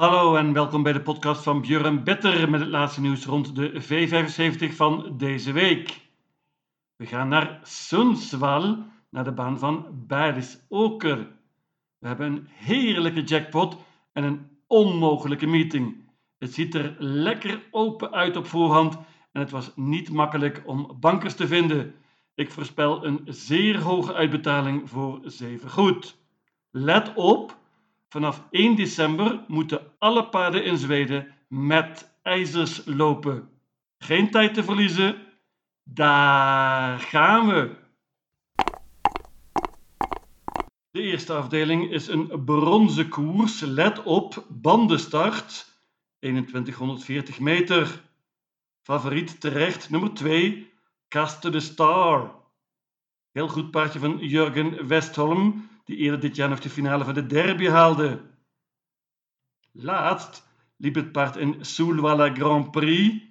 Hallo en welkom bij de podcast van Björn Better met het laatste nieuws rond de V75 van deze week. We gaan naar Sundsvall, naar de baan van Oker. We hebben een heerlijke jackpot en een onmogelijke meeting. Het ziet er lekker open uit op voorhand en het was niet makkelijk om bankers te vinden. Ik voorspel een zeer hoge uitbetaling voor 7 goed. Let op, vanaf 1 december moeten alle paarden in Zweden met ijzers lopen. Geen tijd te verliezen. Daar gaan we. De eerste afdeling is een bronzen koers. Let op, bandenstart. 2140 meter. Favoriet terecht, nummer 2, Caste de Star. Heel goed paardje van Jurgen Westholm, die eerder dit jaar nog de finale van de derby haalde. Laatst liep het paard in Soulwalla Grand Prix.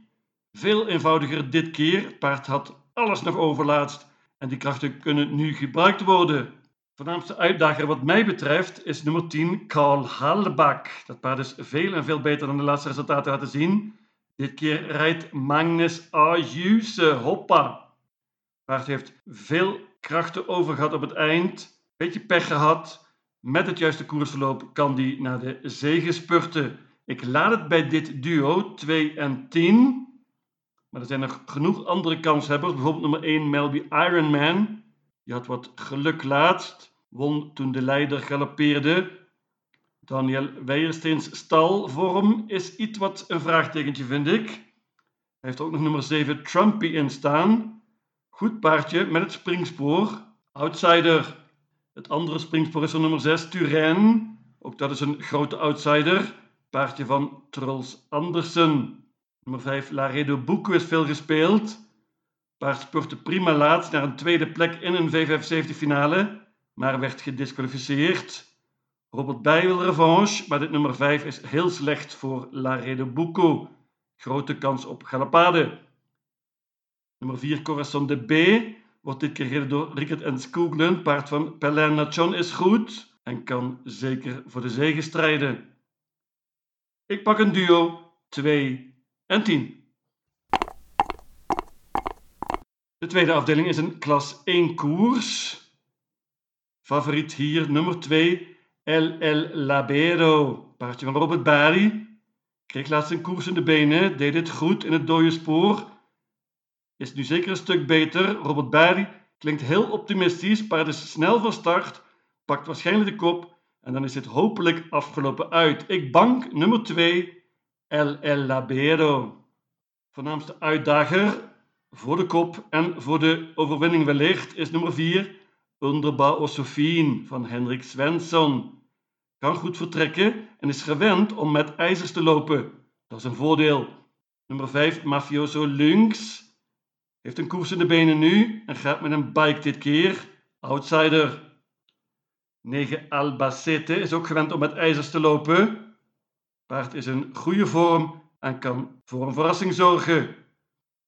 Veel eenvoudiger dit keer. Het paard had alles nog overlaatst en die krachten kunnen nu gebruikt worden. Voornaamste uitdager wat mij betreft is nummer 10 Karl Halbach. Dat paard is veel en veel beter dan de laatste resultaten laten zien. Dit keer rijdt Magnus Ayuse. Hoppa. Paard heeft veel krachten over gehad op het eind. Beetje pech gehad. Met het juiste koersverloop kan die naar de zege spurten. Ik laat het bij dit duo 2 en 10. Maar er zijn nog genoeg andere kanshebbers. Bijvoorbeeld nummer 1 Melby Ironman. Die had wat geluk laatst. Won toen de leider galopeerde. Daniel Weijersteens stalvorm is iets wat een vraagtekentje, vind ik. Hij heeft ook nog nummer 7 Trumpy in staan. Goed paardje met het springspoor. Outsider. Het andere van nummer 6 Turijn. Ook dat is een grote outsider. Paardje van Trolls Andersen. Nummer 5 Laredo Bucco is veel gespeeld. Paard spurte prima laatst naar een tweede plek in een V75 finale, maar werd gedisqualificeerd. Robert Bij wil revanche, maar dit nummer 5 is heel slecht voor Laredo Bucco. Grote kans op Galapade. Nummer 4 Corazon de B wordt dit gereden door Rickert en Skooglen. Paard van Pelin Nachon is goed en kan zeker voor de zege strijden. Ik pak een duo 2 en 10. De tweede afdeling is een klas 1 koers. Favoriet hier nummer 2 El El Labero, paardje van Robert Bari. Kreeg laatst een koers in de benen, deed het goed in het dode spoor. Is nu zeker een stuk beter. Robert Bari klinkt heel optimistisch, paard is snel van start, pakt waarschijnlijk de kop en dan is het hopelijk afgelopen uit. Ik bank nummer 2, El El Labero. Voornaamste uitdager voor de kop en voor de overwinning wellicht is nummer 4, Underbouw Sofien van Hendrik Svensson kan goed vertrekken en is gewend om met ijzers te lopen. Dat is een voordeel. Nummer 5, Mafioso Lynx. Heeft een koers in de benen nu en gaat met een bike dit keer. Outsider. 9, Albacete is ook gewend om met ijzers te lopen. Paard is in goede vorm en kan voor een verrassing zorgen.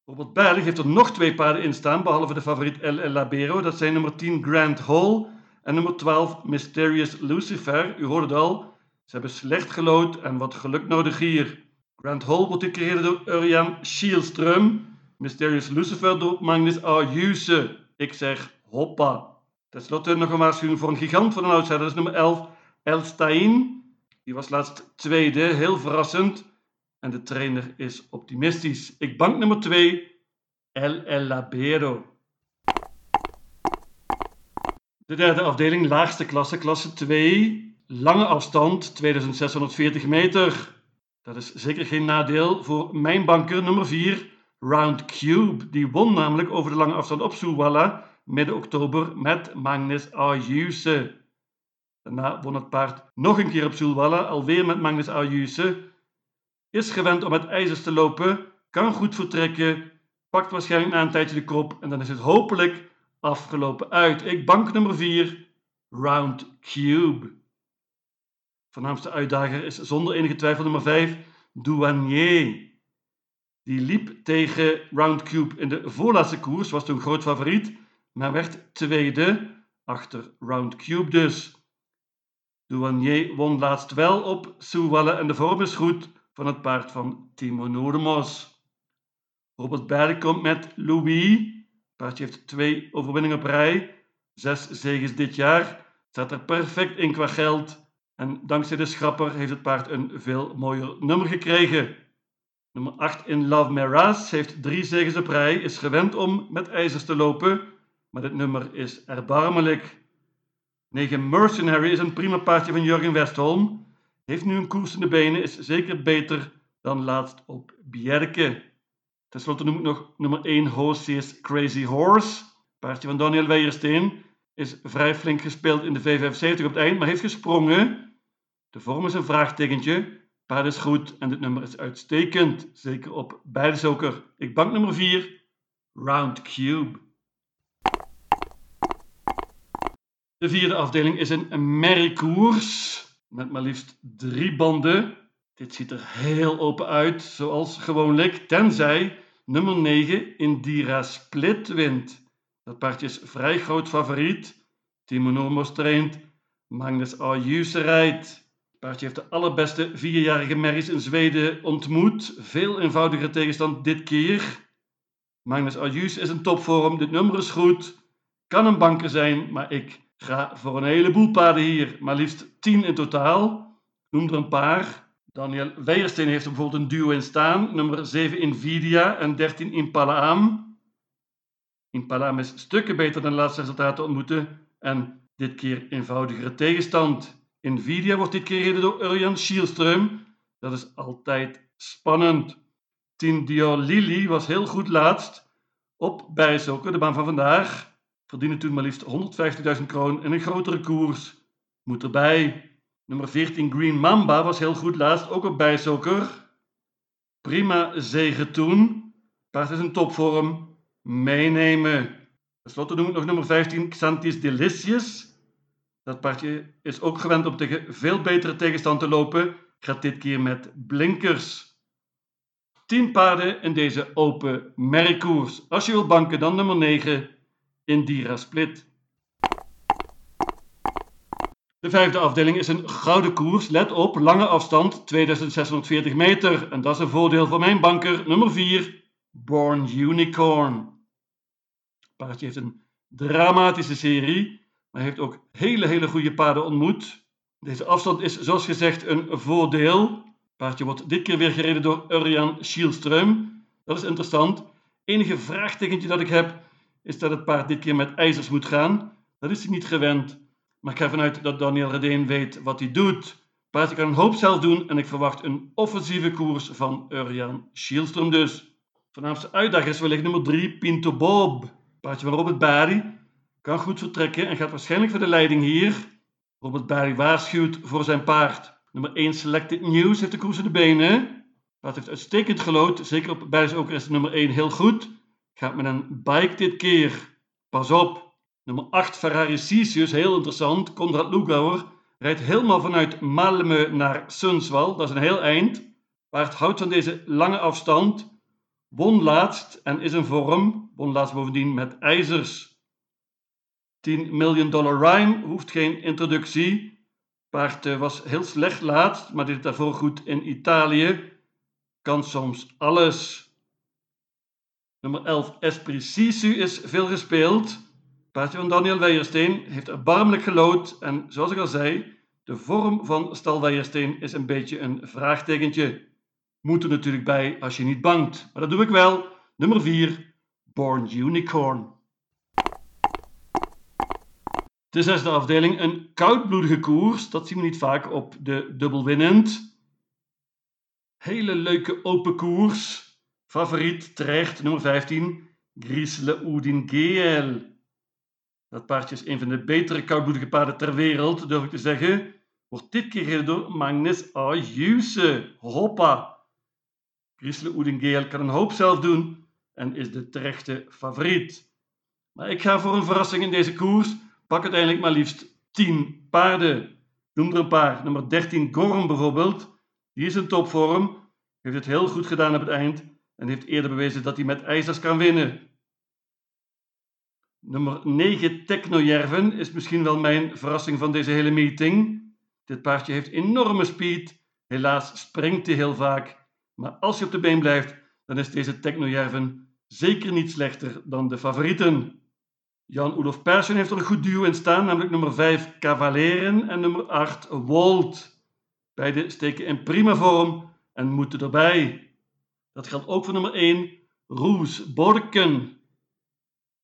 Robert Berg heeft er nog twee paarden in staan, behalve de favoriet El Labero. Dat zijn nummer 10 Grand Hall en nummer 12, Mysterious Lucifer. U hoort het al, ze hebben slecht gelood en wat geluk nodig hier. Grand Hall wordt gecreëerd door Urian Schielström. Mysterious Lucifer door Magnus Ayuse. Ik zeg hoppa. Ten slotte nog een waarschuwing voor een gigant van een outsider. Dat is nummer 11, Elstein. Die was laatst tweede, heel verrassend. En de trainer is optimistisch. Ik bank nummer 2, El El Labero. De derde afdeling, laagste klasse, klasse 2, lange afstand, 2640 meter. Dat is zeker geen nadeel voor mijn banker nummer 4, Round Cube. Die won namelijk over de lange afstand op Suwala midden oktober met Magnus Ayuse. Daarna won het paard nog een keer op Sulwalla, alweer met Magnus Ayuse. Is gewend om met ijzers te lopen, kan goed vertrekken, pakt waarschijnlijk na een tijdje de kop en dan is het hopelijk afgelopen uit. Ik bank nummer 4, Round Cube. Voornaamste uitdager is zonder enige twijfel nummer 5, Douanier. Die liep tegen Round Cube in de voorlaatste koers, was toen groot favoriet, maar werd tweede achter Round Cube dus. Douanier won laatst wel op Soewalle en de vorm is goed van het paard van Timo Noordemos. Robert Berg komt met Louis. Het paardje heeft twee overwinningen op rij. Zes zegens dit jaar. Staat er perfect in qua geld. En dankzij de schrapper heeft het paard een veel mooier nummer gekregen. Nummer 8 in Love Meras heeft drie zegens op rij, is gewend om met ijzers te lopen, maar dit nummer is erbarmelijk. 9 Mercenary is een prima paardje van Jurgen Westholm. Heeft nu een koers in de benen, is zeker beter dan laatst op Bjerke. Ten slotte noem ik nog nummer 1 Hose's Crazy Horse. Paardje van Daniel Weijersteen is vrij flink gespeeld in de V75 op het eind, maar heeft gesprongen. De vorm is een vraagtekentje. Paard is goed en dit nummer is uitstekend. Zeker op zoker. Ik bank nummer 4, Round Cube. De vierde afdeling is een merriekoers met maar liefst drie banden. Dit ziet er heel open uit, zoals gewoonlijk, tenzij nummer 9 Indira Split wint. Dat paardje is vrij groot favoriet. Timo Normos traint, Magnus Ayuse rijdt. Paardje heeft de allerbeste vierjarige merries in Zweden ontmoet. Veel eenvoudiger tegenstand dit keer. Magnus Ayuse is een topvorm, dit nummer is goed. Kan een banker zijn, maar ik ga voor een heleboel paarden hier. Maar liefst 10 in totaal. Noem er een paar. Daniel Weijersteen heeft er bijvoorbeeld een duo in staan. Nummer 7 Invidia en 13 Impalaam. Impalaam is stukken beter dan de laatste resultaten ontmoeten. En dit keer eenvoudigere tegenstand. Nvidia wordt dit keer gereden door Urjan Schielström. Dat is altijd spannend. Tien Dior Lili was heel goed laatst op Bijsoker, de baan van vandaag. Verdiende toen maar liefst 150.000 kroon in een grotere koers. Moet erbij. Nummer 14 Green Mamba was heel goed laatst, ook op bijsoker. Prima zegen toen. Paard is in topvorm. Meenemen. Ten slotte noem ik nog nummer 15 Xantis Delicious. Dat paardje is ook gewend om tegen veel betere tegenstand te lopen. Gaat dit keer met blinkers. 10 paarden in deze open merkkoers. Als je wilt banken, dan nummer 9 Indira Split. De vijfde afdeling is een gouden koers. Let op, lange afstand, 2640 meter. En dat is een voordeel voor mijn banker. Nummer 4, Born Unicorn. Het paardje heeft een dramatische serie, maar heeft ook hele, hele goede paarden ontmoet. Deze afstand is, zoals gezegd, een voordeel. Het paardje wordt dit keer weer gereden door Urjan Schielström. Dat is interessant. Enige vraagtekentje dat ik heb, is dat het paard dit keer met ijzers moet gaan. Dat is hij niet gewend. Maar ik ga vanuit dat Daniel Redeen weet wat hij doet. Paardje kan een hoop zelf doen en ik verwacht een offensieve koers van Urjan Schielström dus. Voornaamste uitdager is wellicht nummer 3, Pinto Bob. Paardje van Robert Barry. Kan goed vertrekken en gaat waarschijnlijk voor de leiding hier. Robert Barry waarschuwt voor zijn paard. Nummer 1 Selected News heeft de koers in de benen. Paard heeft uitstekend gelood. Zeker op Barry's is nummer 1 heel goed. Gaat met een bike dit keer. Pas op. Nummer 8 Ferrari Cisius, heel interessant. Konrad Lugauer rijdt helemaal vanuit Malmö naar Sundsvall. Dat is een heel eind. Paard houdt van deze lange afstand. Won laatst en is in vorm. Won laatst bovendien met ijzers. 10 million dollar rhyme hoeft geen introductie. Paard eh, was heel slecht laatst, maar dit daarvoor goed in Italië. Kan soms alles. Nummer 11 Esprit is veel gespeeld. Paardje van Daniel Weijersteen heeft erbarmelijk gelood en zoals ik al zei, de vorm van Stal Weijersteen is een beetje een vraagtekentje. Moet er natuurlijk bij als je niet bangt, maar dat doe ik wel. Nummer 4, Born Unicorn. De zesde afdeling, een koudbloedige koers. Dat zien we niet vaak op de dubbelwinnend. Hele leuke open koers. Favoriet terecht, nummer 15, Grisle Oudin Geel. Dat paardje is een van de betere koudbloedige paarden ter wereld, durf ik te zeggen. Wordt dit keer gereden door Magnus Ayuse. Hoppa! Grisle Oedengeel kan een hoop zelf doen en is de terechte favoriet. Maar ik ga voor een verrassing in deze koers. Pak uiteindelijk maar liefst 10 paarden. Noem er een paar. Nummer 13 Gorm bijvoorbeeld. Die is in topvorm. Heeft het heel goed gedaan op het eind. En heeft eerder bewezen dat hij met ijzers kan winnen. Nummer 9, Technojerven, is misschien wel mijn verrassing van deze hele meeting. Dit paardje heeft enorme speed. Helaas springt hij heel vaak. Maar als je op de been blijft, dan is deze Technojerven zeker niet slechter dan de favorieten. Jan-Olof Persson heeft er een goed duo in staan, namelijk nummer 5 Cavaleren en nummer 8 Wold. Beide steken in prima vorm en moeten erbij. Dat geldt ook voor nummer 1 Roes Borken.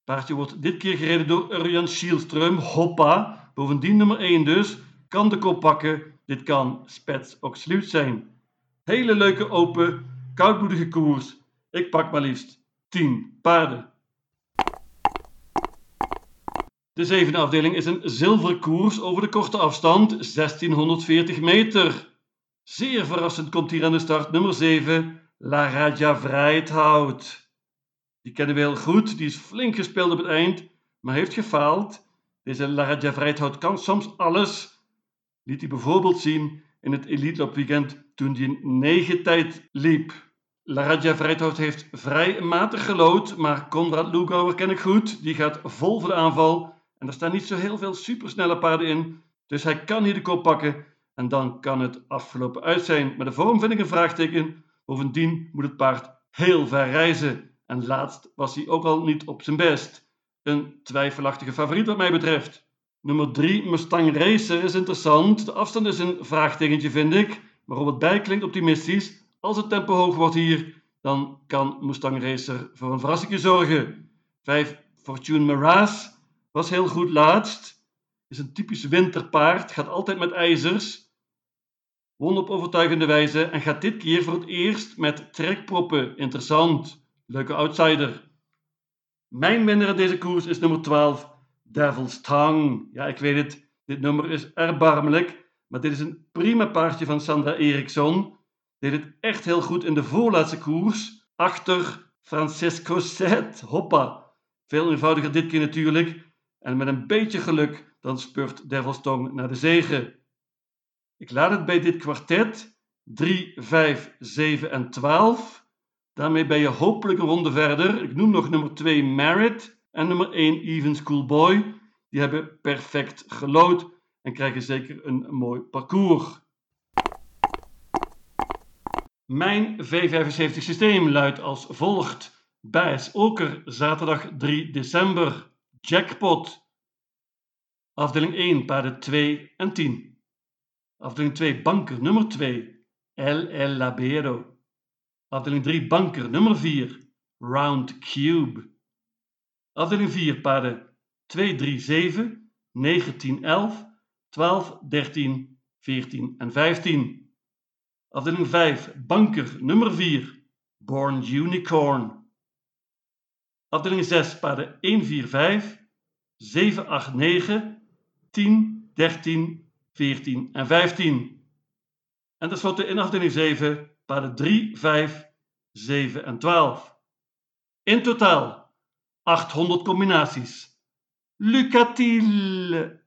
Paardje wordt dit keer gereden door Urjan Schielström, hoppa. Bovendien nummer 1 dus, kan de kop pakken. Dit kan spets ook sluit zijn. Hele leuke open, koudbloedige koers. Ik pak maar liefst 10 paarden. De zevende afdeling is een zilveren koers over de korte afstand, 1640 meter. Zeer verrassend komt hier aan de start nummer 7, La Raja Vrijthout. Die kennen we heel goed, die is flink gespeeld op het eind, maar heeft gefaald. Deze La Raja Vrijthout kan soms alles. Liet hij bijvoorbeeld zien in het Elite Weekend toen hij een 9 tijd liep. La Raja Vrijthout heeft vrij matig gelood, maar Konrad Lugauer ken ik goed. Die gaat vol voor de aanval en er staan niet zo heel veel supersnelle paarden in, dus hij kan hier de kop pakken en dan kan het afgelopen uit zijn. Maar de vorm vind ik een vraagteken. Bovendien moet het paard heel ver reizen. En laatst was hij ook al niet op zijn best. Een twijfelachtige favoriet wat mij betreft. Nummer 3, Mustang Racer, is interessant. De afstand is een vraagtekentje, vind ik. Maar het Bij klinkt optimistisch. Als het tempo hoog wordt hier, dan kan Mustang Racer voor een verrassing zorgen. 5, Fortune Mirage was heel goed laatst. Is een typisch winterpaard, gaat altijd met ijzers. Won op overtuigende wijze en gaat dit keer voor het eerst met trekproppen. Interessant. Leuke outsider. Mijn winnaar in deze koers is nummer 12, Devil's Tongue. Ja, ik weet het, dit nummer is erbarmelijk, maar dit is een prima paardje van Sandra Eriksson. Deed het echt heel goed in de voorlaatste koers, achter Francesco Zet. Hoppa. Veel eenvoudiger dit keer natuurlijk. En met een beetje geluk dan spurt Devil's Tongue naar de zegen. Ik laat het bij dit kwartet 3, 5, 7 en 12. Daarmee ben je hopelijk een ronde verder. Ik noem nog nummer 2 Merit en nummer 1 Even Schoolboy. Die hebben perfect gelood en krijgen zeker een mooi parcours. Mijn V75 systeem luidt als volgt. Bijs Oker, zaterdag 3 december. Jackpot. Afdeling 1, paarden 2 en 10. Afdeling 2 banker nummer 2 El El Labero. Afdeling 3 banker nummer 4 Round Cube. Afdeling 4 paarden 2, 3, 7, 9, 10, 11, 12, 13, 14 en 15. Afdeling 5 banker nummer 4 Born Unicorn. Afdeling 6 paarden 1, 4, 5, 7, 8, 9, 10, 13, 14 en 15. En tenslotte in afdeling 7 paarden 3, 5, 7 en 12. In totaal 800 combinaties. Lucatiel!